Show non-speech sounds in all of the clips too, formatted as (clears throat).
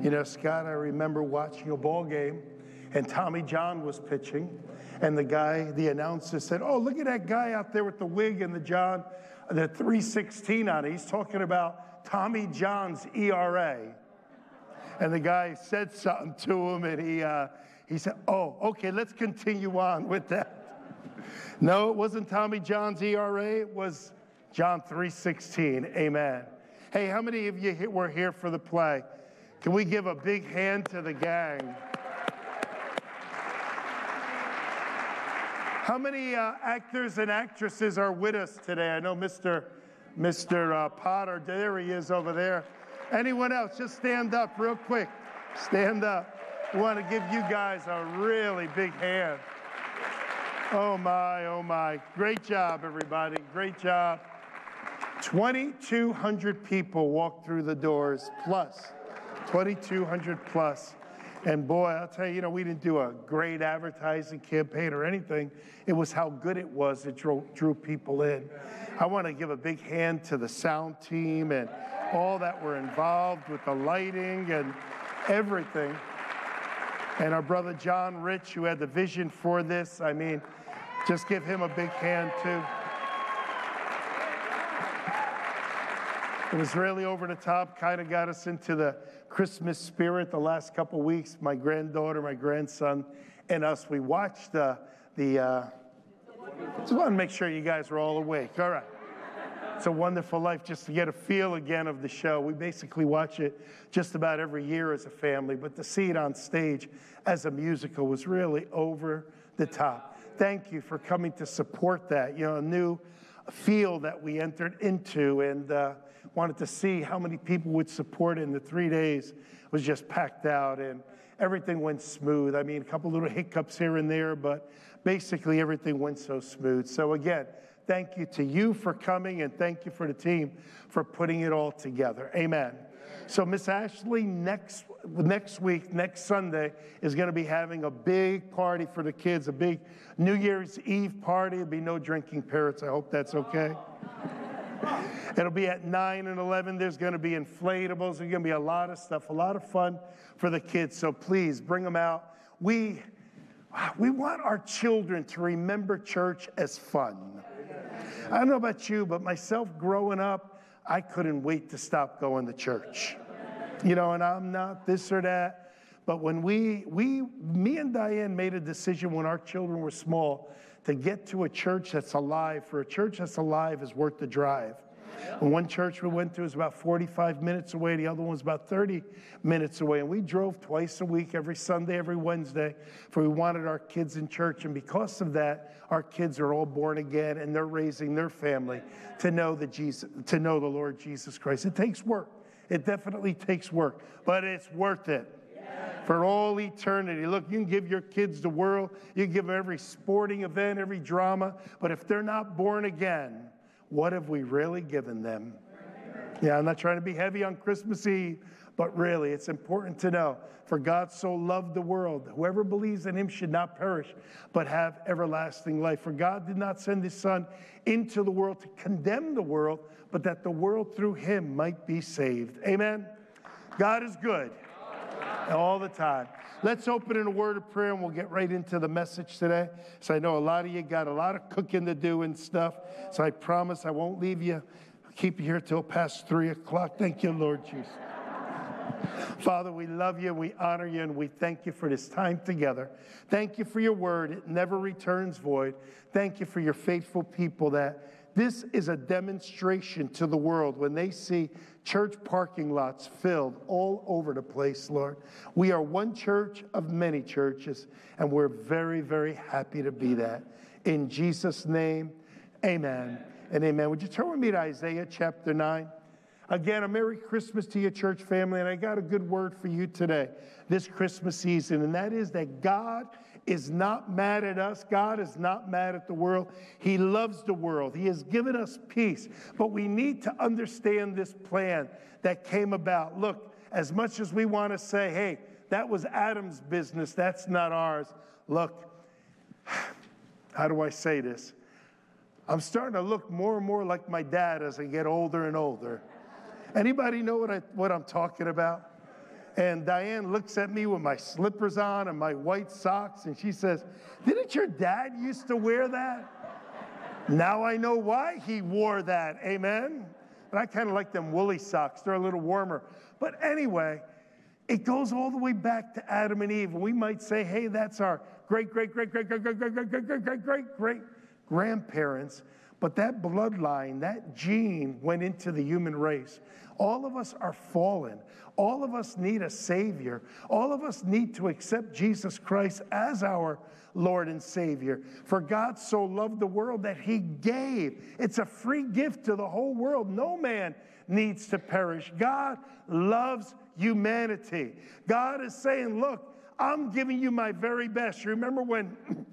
You know, Scott, I remember watching a ball game and Tommy John was pitching. And the guy, the announcer said, Oh, look at that guy out there with the wig and the John, the 316 on it. He's talking about Tommy John's ERA. And the guy said something to him and he, uh, he said, Oh, okay, let's continue on with that. No, it wasn't Tommy John's ERA, it was John 316. Amen. Hey, how many of you were here for the play? Can we give a big hand to the gang? How many uh, actors and actresses are with us today? I know Mr. Mr. Uh, Potter, there he is over there. Anyone else? Just stand up real quick. Stand up. We want to give you guys a really big hand. Oh my, oh my. Great job, everybody. Great job. 2,200 people walked through the doors, plus 2,200 plus. And boy, I'll tell you, you know, we didn't do a great advertising campaign or anything. It was how good it was that drew, drew people in. I want to give a big hand to the sound team and all that were involved with the lighting and everything. And our brother John Rich, who had the vision for this, I mean, just give him a big hand too. It was really over the top, kind of got us into the Christmas spirit the last couple weeks. My granddaughter, my grandson, and us, we watched uh, the. Uh, just want to make sure you guys are all awake. All right. It's a wonderful life just to get a feel again of the show. We basically watch it just about every year as a family, but to see it on stage as a musical was really over the top. Thank you for coming to support that. You know, a new field that we entered into, and uh, wanted to see how many people would support it. And the three days was just packed out, and everything went smooth. I mean, a couple little hiccups here and there, but basically everything went so smooth. So, again, thank you to you for coming, and thank you for the team for putting it all together. Amen. So, Miss Ashley, next next week, next Sunday, is going to be having a big party for the kids, a big New Year's Eve party. There'll be no drinking parrots. I hope that's okay. It'll be at 9 and 11. There's going to be inflatables. There's going to be a lot of stuff, a lot of fun for the kids. So please bring them out. We, we want our children to remember church as fun. I don't know about you, but myself growing up, I couldn't wait to stop going to church. You know, and I'm not this or that. But when we, we, me and Diane made a decision when our children were small to get to a church that's alive. For a church that's alive is worth the drive. And one church we went to was about 45 minutes away. The other one was about 30 minutes away. And we drove twice a week, every Sunday, every Wednesday, for we wanted our kids in church. And because of that, our kids are all born again and they're raising their family to know the Jesus, to know the Lord Jesus Christ. It takes work. It definitely takes work, but it's worth it for all eternity. Look, you can give your kids the world, you can give them every sporting event, every drama, but if they're not born again, what have we really given them? Yeah, I'm not trying to be heavy on Christmas Eve, but really, it's important to know for God so loved the world, whoever believes in him should not perish, but have everlasting life. For God did not send his Son into the world to condemn the world, but that the world through him might be saved. Amen. God is good all the time. Let's open in a word of prayer and we'll get right into the message today. So I know a lot of you got a lot of cooking to do and stuff. So I promise I won't leave you, I'll keep you here till past three o'clock. Thank you, Lord Jesus. Father, we love you, we honor you, and we thank you for this time together. Thank you for your word. It never returns void. Thank you for your faithful people that this is a demonstration to the world when they see church parking lots filled all over the place, Lord. We are one church of many churches, and we're very, very happy to be that. In Jesus' name, amen and amen. Would you turn with me to Isaiah chapter 9? Again, a Merry Christmas to your church family, and I got a good word for you today, this Christmas season, and that is that God is not mad at us. God is not mad at the world. He loves the world. He has given us peace. But we need to understand this plan that came about. Look, as much as we want to say, hey, that was Adam's business, that's not ours. Look, how do I say this? I'm starting to look more and more like my dad as I get older and older. Anybody know what, I, what I'm talking about? And Diane looks at me with my slippers on and my white socks, and she says, Didn't your dad used to wear that? now I know why he wore that. Amen. But I kind of like them woolly socks, they're a little warmer. But anyway, it goes all the way back to Adam and Eve. We might say, hey, that's our great, great, great, great, great, great, great, great, great, great, great, great grandparents. But that bloodline, that gene went into the human race. All of us are fallen. All of us need a Savior. All of us need to accept Jesus Christ as our Lord and Savior. For God so loved the world that He gave. It's a free gift to the whole world. No man needs to perish. God loves humanity. God is saying, Look, I'm giving you my very best. You remember when (clears throat)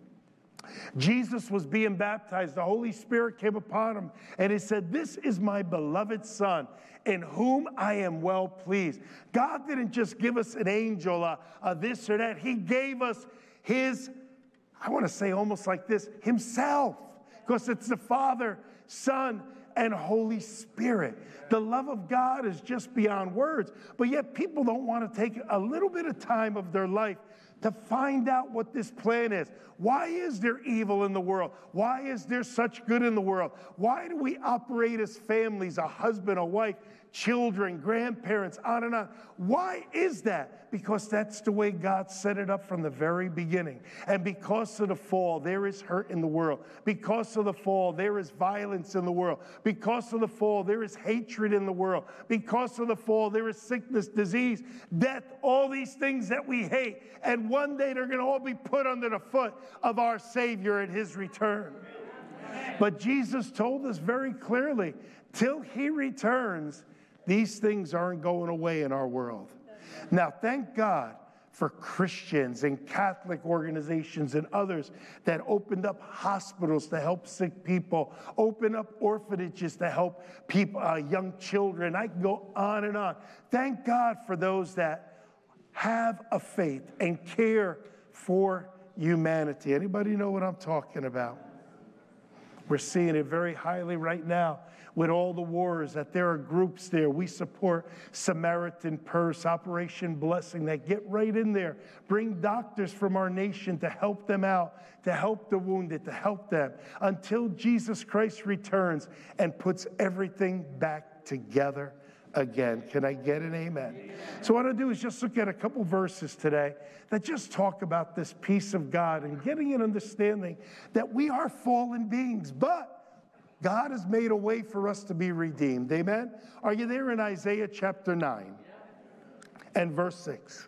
Jesus was being baptized, the Holy Spirit came upon him, and he said, This is my beloved Son, in whom I am well pleased. God didn't just give us an angel, a, a this or that, He gave us His, I want to say almost like this, Himself, because it's the Father, Son, and Holy Spirit. The love of God is just beyond words, but yet people don't want to take a little bit of time of their life to find out what this plan is. Why is there evil in the world? Why is there such good in the world? Why do we operate as families, a husband, a wife, children, grandparents, on and on. Why is that? Because that's the way God set it up from the very beginning. And because of the fall, there is hurt in the world. Because of the fall, there is violence in the world. Because of the fall, there is hatred in the world. Because of the fall, there is sickness, disease, death, all these things that we hate. And one day they're going to all be put under the foot of our Savior at his return. But Jesus told us very clearly till he returns, these things aren't going away in our world. Now, thank God for Christians and Catholic organizations and others that opened up hospitals to help sick people, open up orphanages to help people, uh, young children. I can go on and on. Thank God for those that have a faith and care for humanity. Anybody know what I'm talking about? We're seeing it very highly right now with all the wars, that there are groups there. We support Samaritan Purse, Operation Blessing, that get right in there, bring doctors from our nation to help them out, to help the wounded, to help them until Jesus Christ returns and puts everything back together again. Can I get an amen? amen? So, what I do is just look at a couple verses today that just talk about this peace of God and getting an understanding that we are fallen beings, but God has made a way for us to be redeemed. Amen? Are you there in Isaiah chapter 9 and verse 6?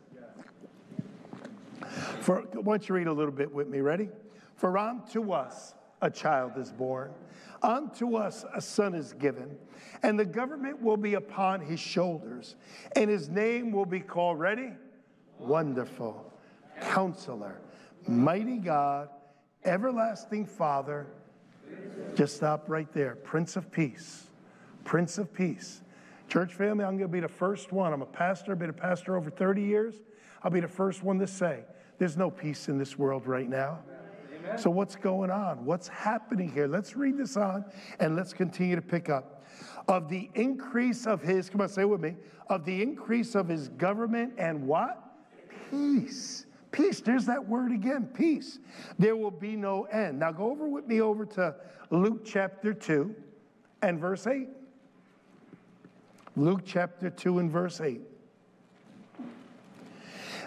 For, why don't you read a little bit with me? Ready? For unto us a child is born, unto us a son is given, and the government will be upon his shoulders, and his name will be called, ready? Wonderful, Counselor, Mighty God, Everlasting Father just stop right there. Prince of Peace. Prince of Peace. Church family, I'm going to be the first one. I'm a pastor. I've been a pastor over 30 years. I'll be the first one to say there's no peace in this world right now. Amen. So, what's going on? What's happening here? Let's read this on and let's continue to pick up. Of the increase of his, come on, say with me, of the increase of his government and what? Peace Peace, there's that word again, peace. There will be no end. Now go over with me over to Luke chapter 2 and verse 8. Luke chapter 2 and verse 8.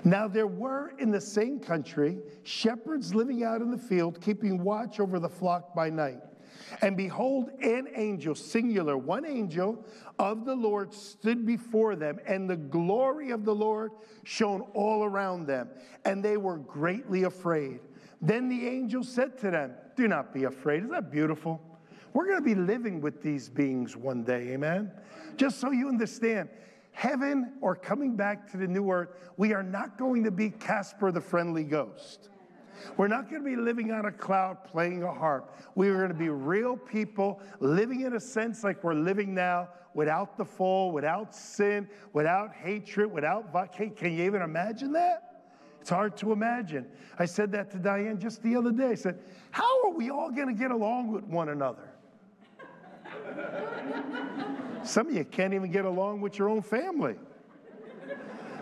Now there were in the same country shepherds living out in the field, keeping watch over the flock by night. And behold, an angel, singular, one angel of the Lord stood before them, and the glory of the Lord shone all around them, and they were greatly afraid. Then the angel said to them, Do not be afraid. Isn't that beautiful? We're going to be living with these beings one day, amen? Just so you understand, heaven or coming back to the new earth, we are not going to be Casper the friendly ghost. We're not going to be living on a cloud playing a harp. We are going to be real people living in a sense like we're living now without the fall, without sin, without hatred, without. Can, can you even imagine that? It's hard to imagine. I said that to Diane just the other day. I said, How are we all going to get along with one another? (laughs) Some of you can't even get along with your own family.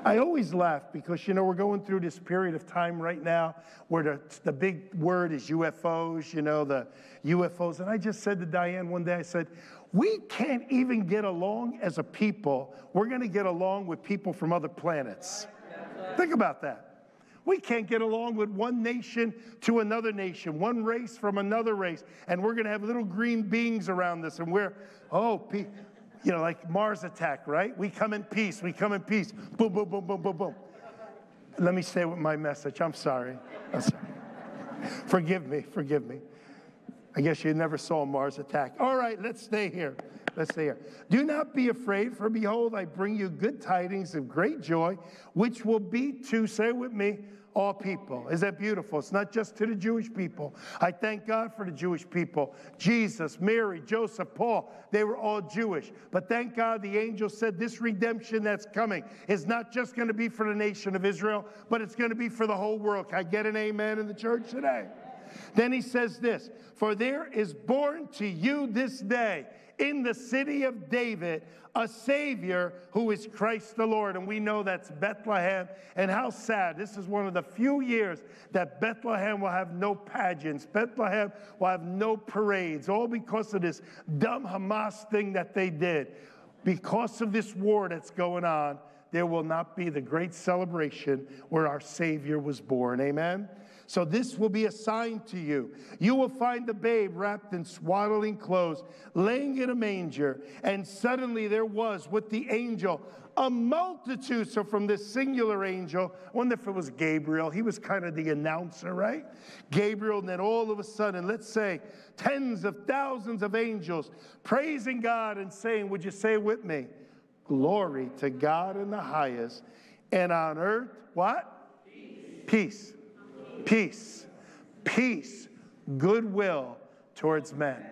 I always laugh because, you know, we're going through this period of time right now where the, the big word is UFOs, you know, the UFOs. And I just said to Diane one day, I said, we can't even get along as a people. We're going to get along with people from other planets. Think about that. We can't get along with one nation to another nation, one race from another race, and we're going to have little green beings around us, and we're, oh, you know, like Mars attack, right? We come in peace, we come in peace. Boom, boom, boom, boom, boom, boom. Let me stay with my message. I'm sorry. I'm sorry. (laughs) forgive me, forgive me. I guess you never saw Mars attack. All right, let's stay here. Let's stay here. Do not be afraid, for behold, I bring you good tidings of great joy, which will be to, say with me, all people. Is that beautiful? It's not just to the Jewish people. I thank God for the Jewish people. Jesus, Mary, Joseph, Paul, they were all Jewish. But thank God the angel said this redemption that's coming is not just going to be for the nation of Israel, but it's going to be for the whole world. Can I get an amen in the church today? Then he says this For there is born to you this day in the city of David a Savior who is Christ the Lord. And we know that's Bethlehem. And how sad. This is one of the few years that Bethlehem will have no pageants, Bethlehem will have no parades, all because of this dumb Hamas thing that they did. Because of this war that's going on, there will not be the great celebration where our Savior was born. Amen? So this will be a sign to you. You will find the babe wrapped in swaddling clothes, laying in a manger. And suddenly there was with the angel a multitude. So from this singular angel, I wonder if it was Gabriel. He was kind of the announcer, right? Gabriel, and then all of a sudden, let's say tens of thousands of angels praising God and saying, Would you say with me? Glory to God in the highest, and on earth, what? Peace. Peace peace, peace, goodwill towards men.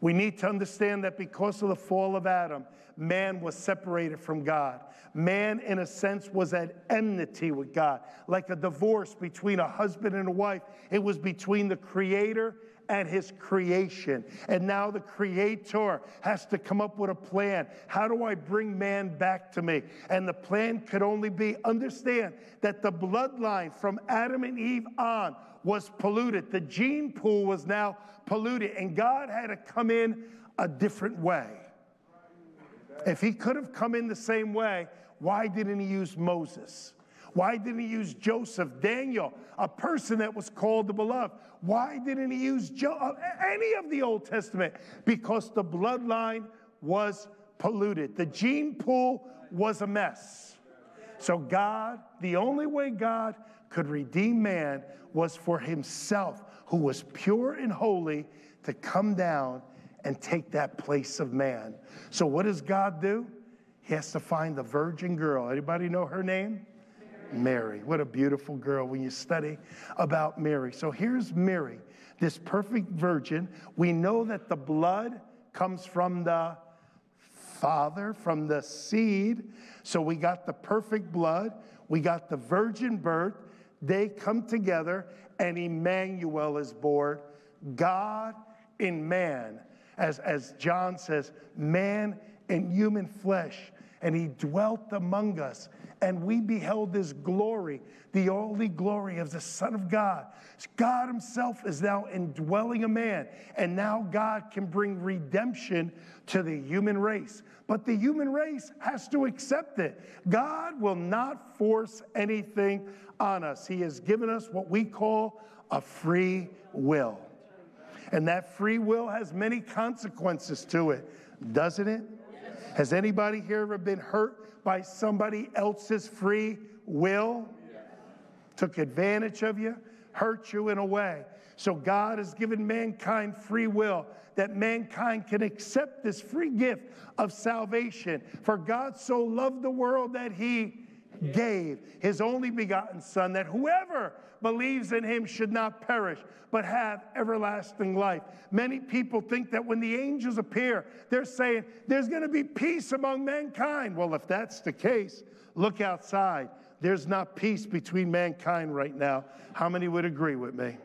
We need to understand that because of the fall of Adam, man was separated from God. Man, in a sense, was at enmity with God. Like a divorce between a husband and a wife, it was between the Creator and his creation. And now the creator has to come up with a plan. How do I bring man back to me? And the plan could only be understand that the bloodline from Adam and Eve on was polluted. The gene pool was now polluted, and God had to come in a different way. If he could have come in the same way, why didn't he use Moses? Why didn't he use Joseph, Daniel, a person that was called the beloved? Why didn't he use jo- uh, any of the Old Testament? Because the bloodline was polluted. The gene pool was a mess. So, God, the only way God could redeem man was for himself, who was pure and holy, to come down and take that place of man. So, what does God do? He has to find the virgin girl. Anybody know her name? Mary. What a beautiful girl when you study about Mary. So here's Mary, this perfect virgin. We know that the blood comes from the Father, from the seed. So we got the perfect blood, we got the virgin birth. They come together, and Emmanuel is born. God in man, as, as John says, man in human flesh, and he dwelt among us and we beheld his glory, the only glory of the Son of God. God himself is now indwelling a man, and now God can bring redemption to the human race. But the human race has to accept it. God will not force anything on us. He has given us what we call a free will. And that free will has many consequences to it, doesn't it? Has anybody here ever been hurt by somebody else's free will, took advantage of you, hurt you in a way. So God has given mankind free will that mankind can accept this free gift of salvation. For God so loved the world that he gave his only begotten Son, that whoever believes in him should not perish, but have everlasting life. Many people think that when the angels appear, they're saying there's going to be peace among mankind. Well, if that's the case, look outside. There's not peace between mankind right now. How many would agree with me?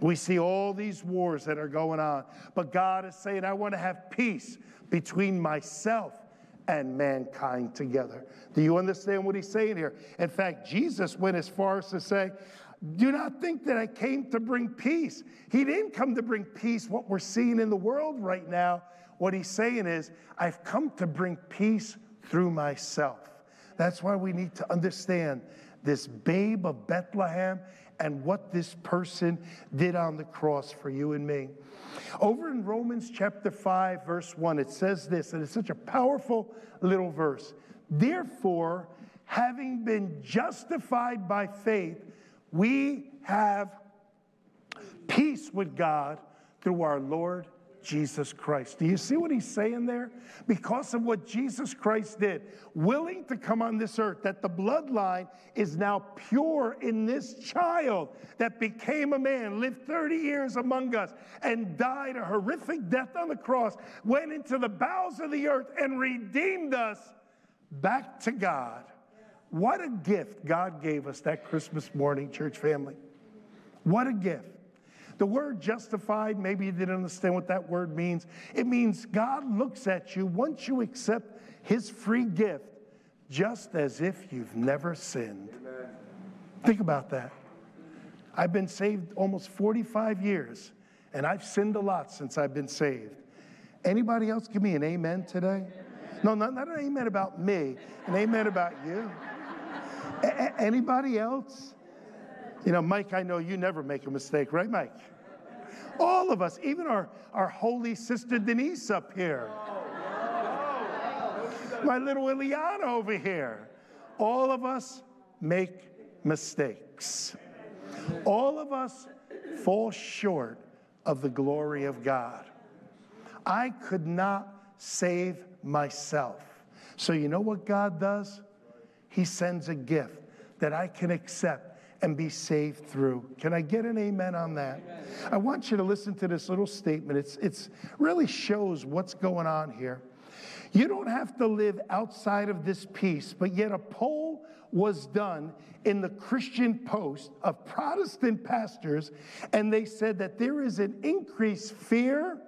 We see all these wars that are going on, but God is saying, I want to have peace between myself and mankind together. Do you understand what he's saying here? In fact, Jesus went as far as to say, do not think that I came to bring peace. He didn't come to bring peace, what we're seeing in the world right now. What he's saying is, I've come to bring peace through myself. That's why we need to understand this babe of Bethlehem and what this person did on the cross for you and me. Over in Romans chapter 5, verse 1, it says this, and it's such a powerful little verse. Therefore, having been justified by faith, we have peace with God through our Lord Jesus Christ. Do you see what he's saying there? Because of what Jesus Christ did, willing to come on this earth, that the bloodline is now pure in this child that became a man, lived 30 years among us, and died a horrific death on the cross, went into the bowels of the earth and redeemed us back to God. What a gift God gave us that Christmas morning, church family. What a gift. The word justified, maybe you didn't understand what that word means. It means God looks at you once you accept his free gift, just as if you've never sinned. Amen. Think about that. I've been saved almost 45 years, and I've sinned a lot since I've been saved. Anybody else give me an amen today? No, not, not an amen about me, an amen about you. A- anybody else? You know, Mike, I know you never make a mistake, right, Mike? All of us, even our, our holy sister Denise up here, my little Ileana over here, all of us make mistakes. All of us fall short of the glory of God. I could not save myself. So, you know what God does? He sends a gift that I can accept and be saved through. Can I get an amen on that? Amen. I want you to listen to this little statement. It's, it's really shows what's going on here. You don't have to live outside of this peace, but yet a poll was done in the Christian Post of Protestant pastors, and they said that there is an increased fear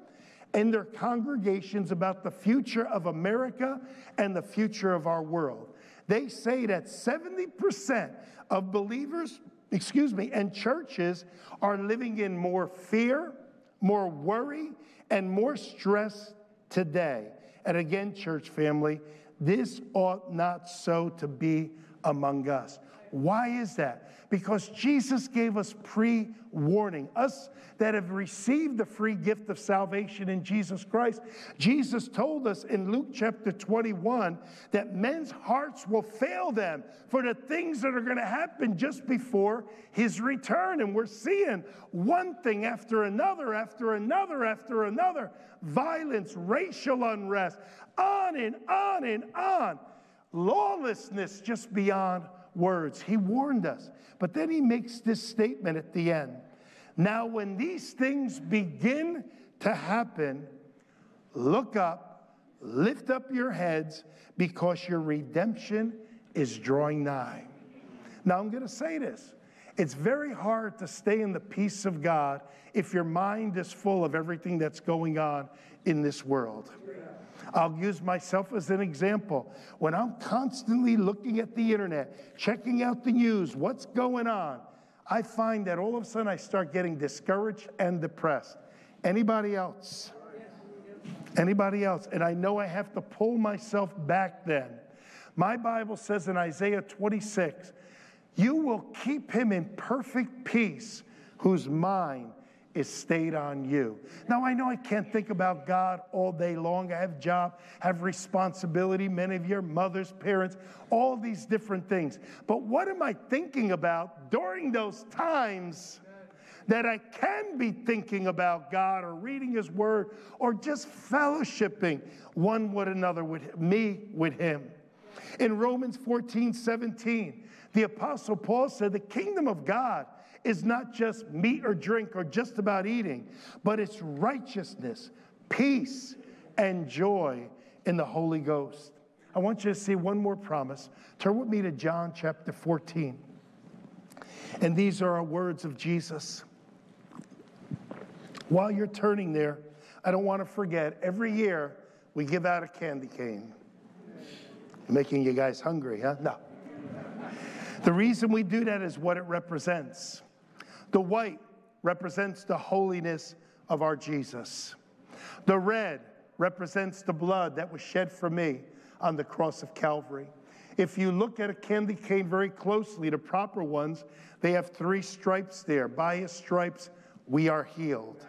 in their congregations about the future of America and the future of our world. They say that 70% of believers, excuse me, and churches are living in more fear, more worry, and more stress today. And again, church family, this ought not so to be among us. Why is that? Because Jesus gave us pre warning. Us that have received the free gift of salvation in Jesus Christ, Jesus told us in Luke chapter 21 that men's hearts will fail them for the things that are going to happen just before his return. And we're seeing one thing after another, after another, after another violence, racial unrest, on and on and on. Lawlessness just beyond words. He warned us. But then he makes this statement at the end. Now, when these things begin to happen, look up, lift up your heads, because your redemption is drawing nigh. Now, I'm going to say this. It's very hard to stay in the peace of God if your mind is full of everything that's going on in this world. I'll use myself as an example. When I'm constantly looking at the internet, checking out the news, what's going on, I find that all of a sudden I start getting discouraged and depressed. Anybody else? Anybody else? And I know I have to pull myself back then. My Bible says in Isaiah 26, you will keep him in perfect peace whose mind is stayed on you. Now, I know I can't think about God all day long. I have job, have responsibility, many of your mothers, parents, all these different things. But what am I thinking about during those times that I can be thinking about God or reading his word or just fellowshipping one with another with me with him? In Romans 14, 17, the apostle Paul said the kingdom of God is not just meat or drink or just about eating, but it's righteousness, peace, and joy in the Holy Ghost. I want you to see one more promise. Turn with me to John chapter 14. And these are our words of Jesus. While you're turning there, I don't want to forget every year we give out a candy cane. Making you guys hungry, huh? No. The reason we do that is what it represents. The white represents the holiness of our Jesus. The red represents the blood that was shed for me on the cross of Calvary. If you look at a candy cane very closely, the proper ones, they have three stripes there. By his stripes, we are healed.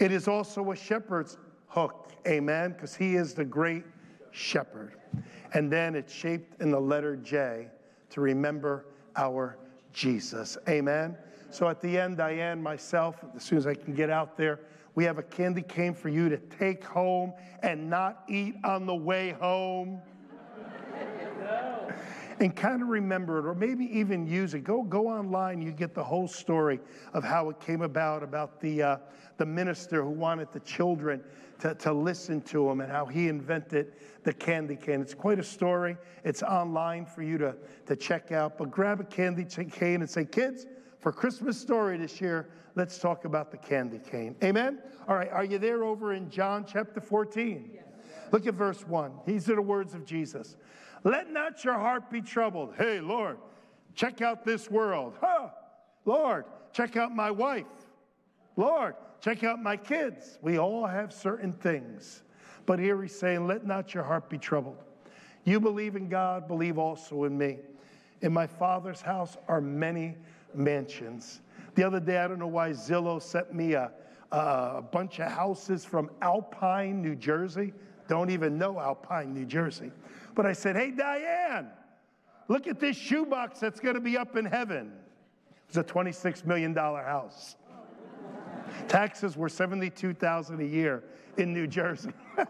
It is also a shepherd's hook, amen, because he is the great shepherd. And then it's shaped in the letter J to remember our Jesus, amen. So at the end, Diane, myself, as soon as I can get out there, we have a candy cane for you to take home and not eat on the way home. And kind of remember it, or maybe even use it. Go, go online, you get the whole story of how it came about, about the, uh, the minister who wanted the children to, to listen to him and how he invented the candy cane. It's quite a story. It's online for you to, to check out. But grab a candy cane and say, kids, for Christmas story this year, let's talk about the candy cane. Amen? All right, are you there over in John chapter 14? Yes. Look at verse 1. These are the words of Jesus. Let not your heart be troubled. Hey, Lord, check out this world. Huh. Lord, check out my wife. Lord, check out my kids. We all have certain things. But here he's saying, Let not your heart be troubled. You believe in God, believe also in me. In my Father's house are many mansions. The other day, I don't know why Zillow sent me a, a bunch of houses from Alpine, New Jersey. Don't even know Alpine, New Jersey. But I said, Hey, Diane, look at this shoebox that's going to be up in heaven. It's a $26 million house. Taxes were 72,000 a year in New Jersey. (laughs)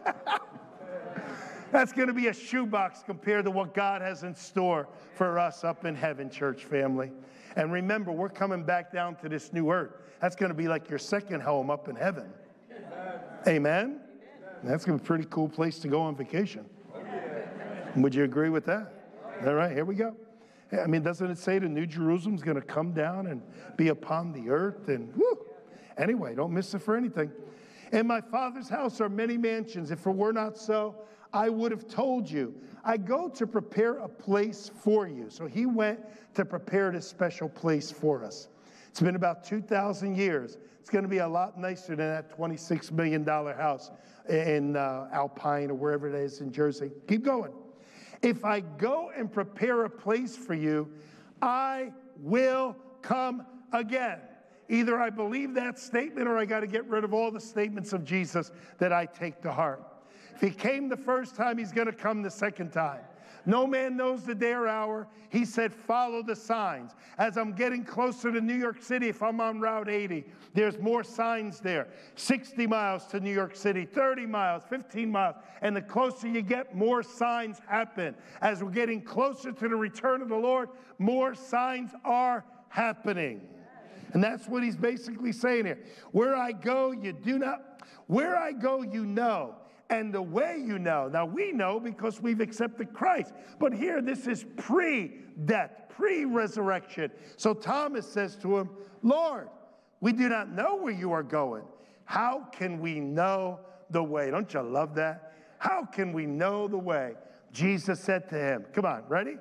That's going to be a shoebox compared to what God has in store for us up in heaven, church family. And remember, we're coming back down to this new earth. That's going to be like your second home up in heaven. Amen? That's going to be a pretty cool place to go on vacation. Would you agree with that? All right, here we go. I mean, doesn't it say the New Jerusalem's going to come down and be upon the earth? And whew. anyway, don't miss it for anything. In my Father's house are many mansions. If it were not so, I would have told you. I go to prepare a place for you. So he went to prepare this special place for us. It's been about 2,000 years. It's going to be a lot nicer than that $26 million house in uh, Alpine or wherever it is in Jersey. Keep going. If I go and prepare a place for you, I will come again. Either I believe that statement or I got to get rid of all the statements of Jesus that I take to heart. If he came the first time, he's going to come the second time. No man knows the day or hour. He said, Follow the signs. As I'm getting closer to New York City, if I'm on Route 80, there's more signs there 60 miles to New York City, 30 miles, 15 miles. And the closer you get, more signs happen. As we're getting closer to the return of the Lord, more signs are happening. And that's what he's basically saying here. Where I go, you do not, where I go, you know and the way you know. Now, we know because we've accepted Christ, but here this is pre death, pre resurrection. So Thomas says to him, Lord, we do not know where you are going. How can we know the way? Don't you love that? How can we know the way? Jesus said to him, Come on, ready?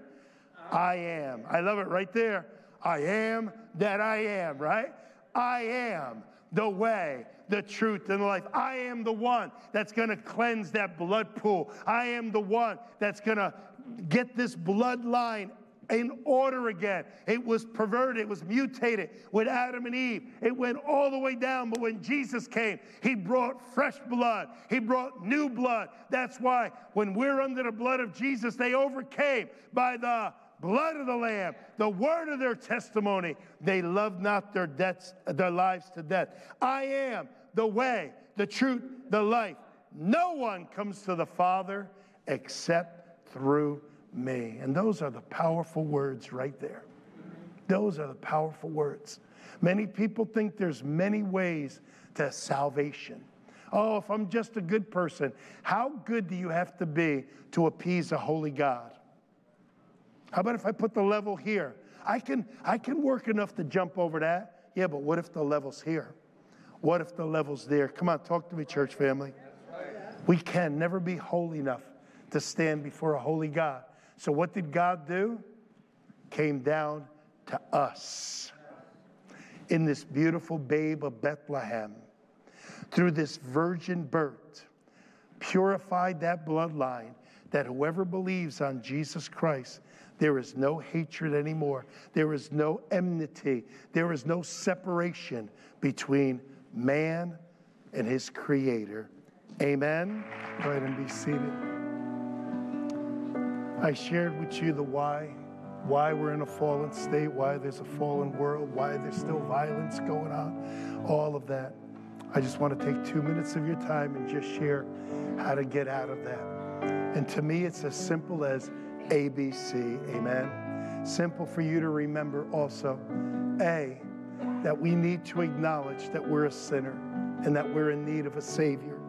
I am. I love it right there. I am that I am, right? I am the way, the truth, and the life. I am the one that's going to cleanse that blood pool. I am the one that's going to get this bloodline in order again. It was perverted, it was mutated with Adam and Eve. It went all the way down, but when Jesus came, he brought fresh blood, he brought new blood. That's why when we're under the blood of Jesus, they overcame by the blood of the Lamb, the word of their testimony. They loved not their, debts, their lives to death. I am the way, the truth, the life. No one comes to the Father except through me. And those are the powerful words right there. Those are the powerful words. Many people think there's many ways to salvation. Oh, if I'm just a good person, how good do you have to be to appease a holy God? How about if I put the level here? I can, I can work enough to jump over that. Yeah, but what if the level's here? What if the level's there? Come on, talk to me, church family. We can never be holy enough to stand before a holy God. So, what did God do? Came down to us in this beautiful babe of Bethlehem through this virgin birth, purified that bloodline that whoever believes on Jesus Christ, there is no hatred anymore. There is no enmity. There is no separation between man and his creator. Amen. Go ahead and be seated. I shared with you the why, why we're in a fallen state, why there's a fallen world, why there's still violence going on, all of that. I just want to take two minutes of your time and just share how to get out of that. And to me, it's as simple as ABC. Amen. Simple for you to remember also. A, that we need to acknowledge that we're a sinner and that we're in need of a Savior.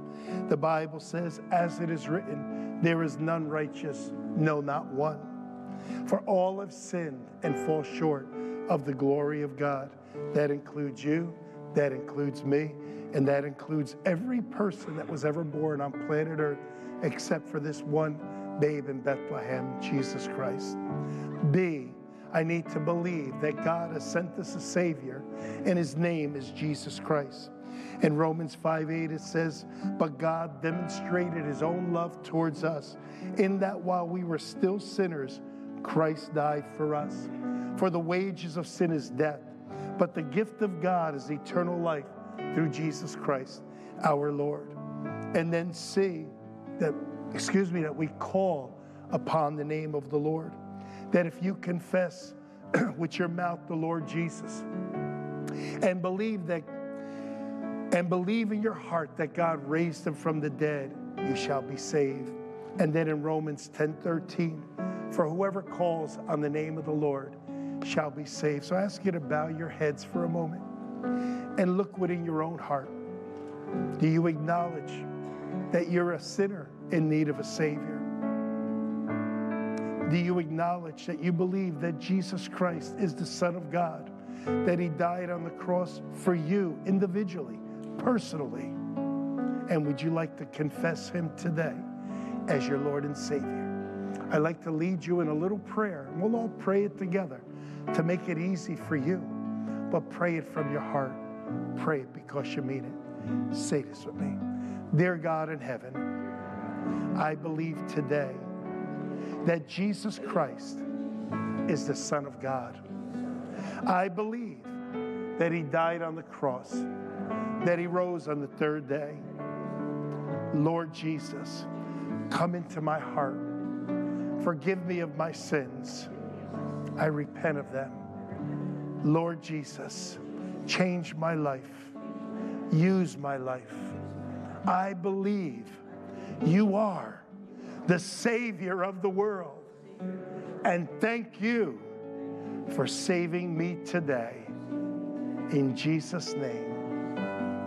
The Bible says, as it is written, there is none righteous, no, not one. For all have sinned and fall short of the glory of God. That includes you, that includes me, and that includes every person that was ever born on planet Earth except for this one babe in Bethlehem, Jesus Christ. B, I need to believe that God has sent us a Savior, and His name is Jesus Christ. In Romans 5 8, it says, But God demonstrated His own love towards us, in that while we were still sinners, Christ died for us. For the wages of sin is death, but the gift of God is eternal life through Jesus Christ, our Lord. And then C, that, excuse me, that we call upon the name of the Lord. That if you confess (clears throat) with your mouth the Lord Jesus and believe that and believe in your heart that God raised him from the dead, you shall be saved. And then in Romans 10:13, for whoever calls on the name of the Lord shall be saved. So I ask you to bow your heads for a moment and look within your own heart. Do you acknowledge that you're a sinner in need of a Savior? Do you acknowledge that you believe that Jesus Christ is the Son of God, that He died on the cross for you individually, personally? And would you like to confess Him today as your Lord and Savior? I'd like to lead you in a little prayer, and we'll all pray it together to make it easy for you. But pray it from your heart. Pray it because you mean it. Say this with me. Dear God in heaven, I believe today that Jesus Christ is the Son of God. I believe that He died on the cross, that He rose on the third day. Lord Jesus, come into my heart. Forgive me of my sins. I repent of them. Lord Jesus, change my life. Use my life I believe you are the Savior of the world. And thank you for saving me today. In Jesus' name,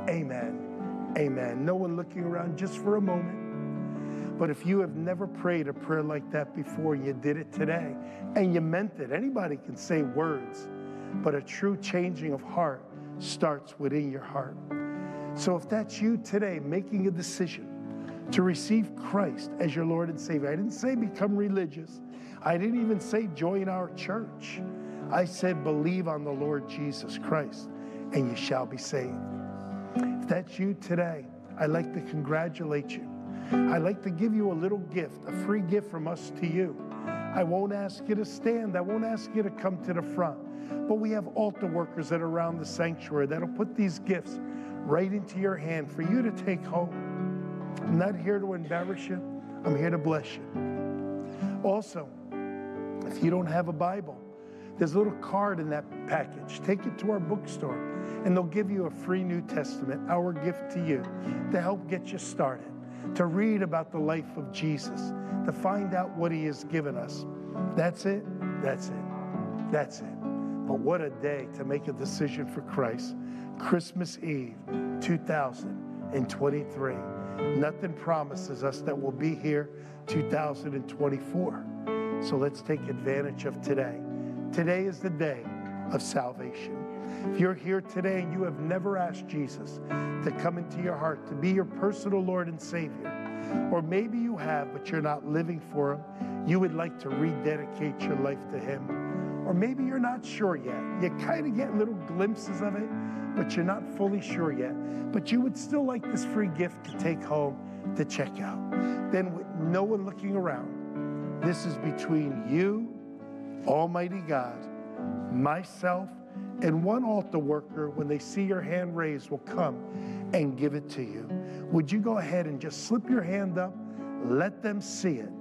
amen. Amen. No one looking around just for a moment. But if you have never prayed a prayer like that before, you did it today and you meant it. Anybody can say words, but a true changing of heart starts within your heart. So if that's you today making a decision to receive Christ as your Lord and Savior, I didn't say become religious. I didn't even say join our church. I said believe on the Lord Jesus Christ and you shall be saved. If that's you today, I'd like to congratulate you. I'd like to give you a little gift, a free gift from us to you. I won't ask you to stand. I won't ask you to come to the front. But we have altar workers that are around the sanctuary that'll put these gifts right into your hand for you to take home. I'm not here to embarrass you, I'm here to bless you. Also, if you don't have a Bible, there's a little card in that package. Take it to our bookstore, and they'll give you a free New Testament, our gift to you, to help get you started, to read about the life of Jesus, to find out what He has given us. That's it. That's it. That's it. But what a day to make a decision for Christ. Christmas Eve 2023. Nothing promises us that we'll be here 2024. So let's take advantage of today. Today is the day of salvation. If you're here today and you have never asked Jesus to come into your heart, to be your personal Lord and Savior, Or maybe you have, but you're not living for Him. You would like to rededicate your life to Him. Or maybe you're not sure yet. You kind of get little glimpses of it, but you're not fully sure yet. But you would still like this free gift to take home to check out. Then, with no one looking around, this is between you, Almighty God, myself, and one altar worker, when they see your hand raised, will come and give it to you. Would you go ahead and just slip your hand up? Let them see it.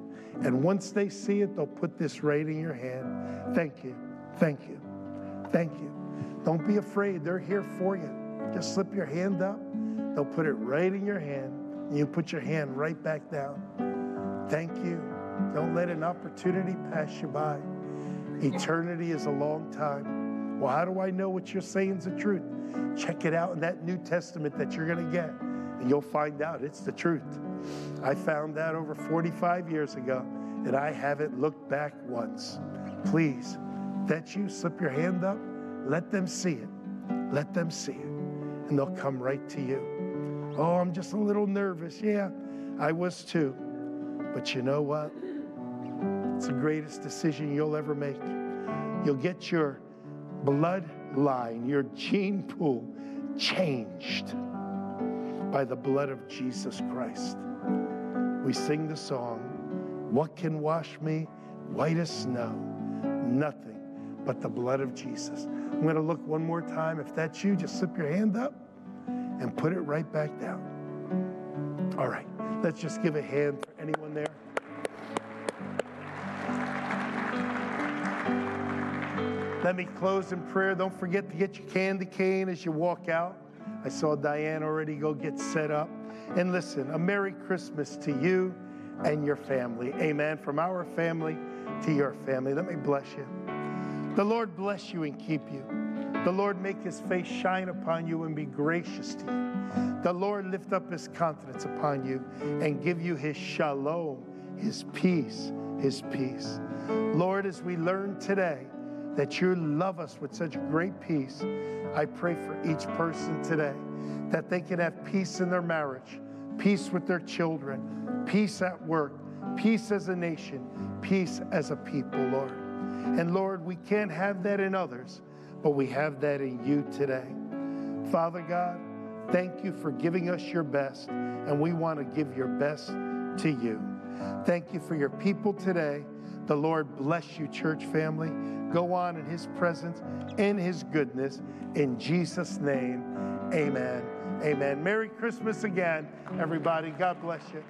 And once they see it, they'll put this right in your hand. Thank you. Thank you. Thank you. Don't be afraid. They're here for you. Just slip your hand up. They'll put it right in your hand. And you put your hand right back down. Thank you. Don't let an opportunity pass you by. Eternity is a long time. Well, how do I know what you're saying is the truth? Check it out in that New Testament that you're going to get, and you'll find out it's the truth. I found that over 45 years ago, and I haven't looked back once. Please, that you slip your hand up, let them see it. Let them see it, and they'll come right to you. Oh, I'm just a little nervous. Yeah, I was too. But you know what? It's the greatest decision you'll ever make. You'll get your bloodline, your gene pool changed by the blood of Jesus Christ. We sing the song, What can wash me white as snow? Nothing but the blood of Jesus. I'm going to look one more time. If that's you, just slip your hand up and put it right back down. All right, let's just give a hand for anyone there. Let me close in prayer. Don't forget to get your candy cane as you walk out. I saw Diane already go get set up. And listen, a Merry Christmas to you and your family. Amen. From our family to your family. Let me bless you. The Lord bless you and keep you. The Lord make his face shine upon you and be gracious to you. The Lord lift up his countenance upon you and give you his shalom, his peace, his peace. Lord, as we learn today, that you love us with such great peace. I pray for each person today that they can have peace in their marriage, peace with their children, peace at work, peace as a nation, peace as a people, Lord. And Lord, we can't have that in others, but we have that in you today. Father God, thank you for giving us your best, and we want to give your best to you. Thank you for your people today. The Lord bless you, church family. Go on in his presence, in his goodness. In Jesus' name, amen. Amen. Merry Christmas again, everybody. God bless you.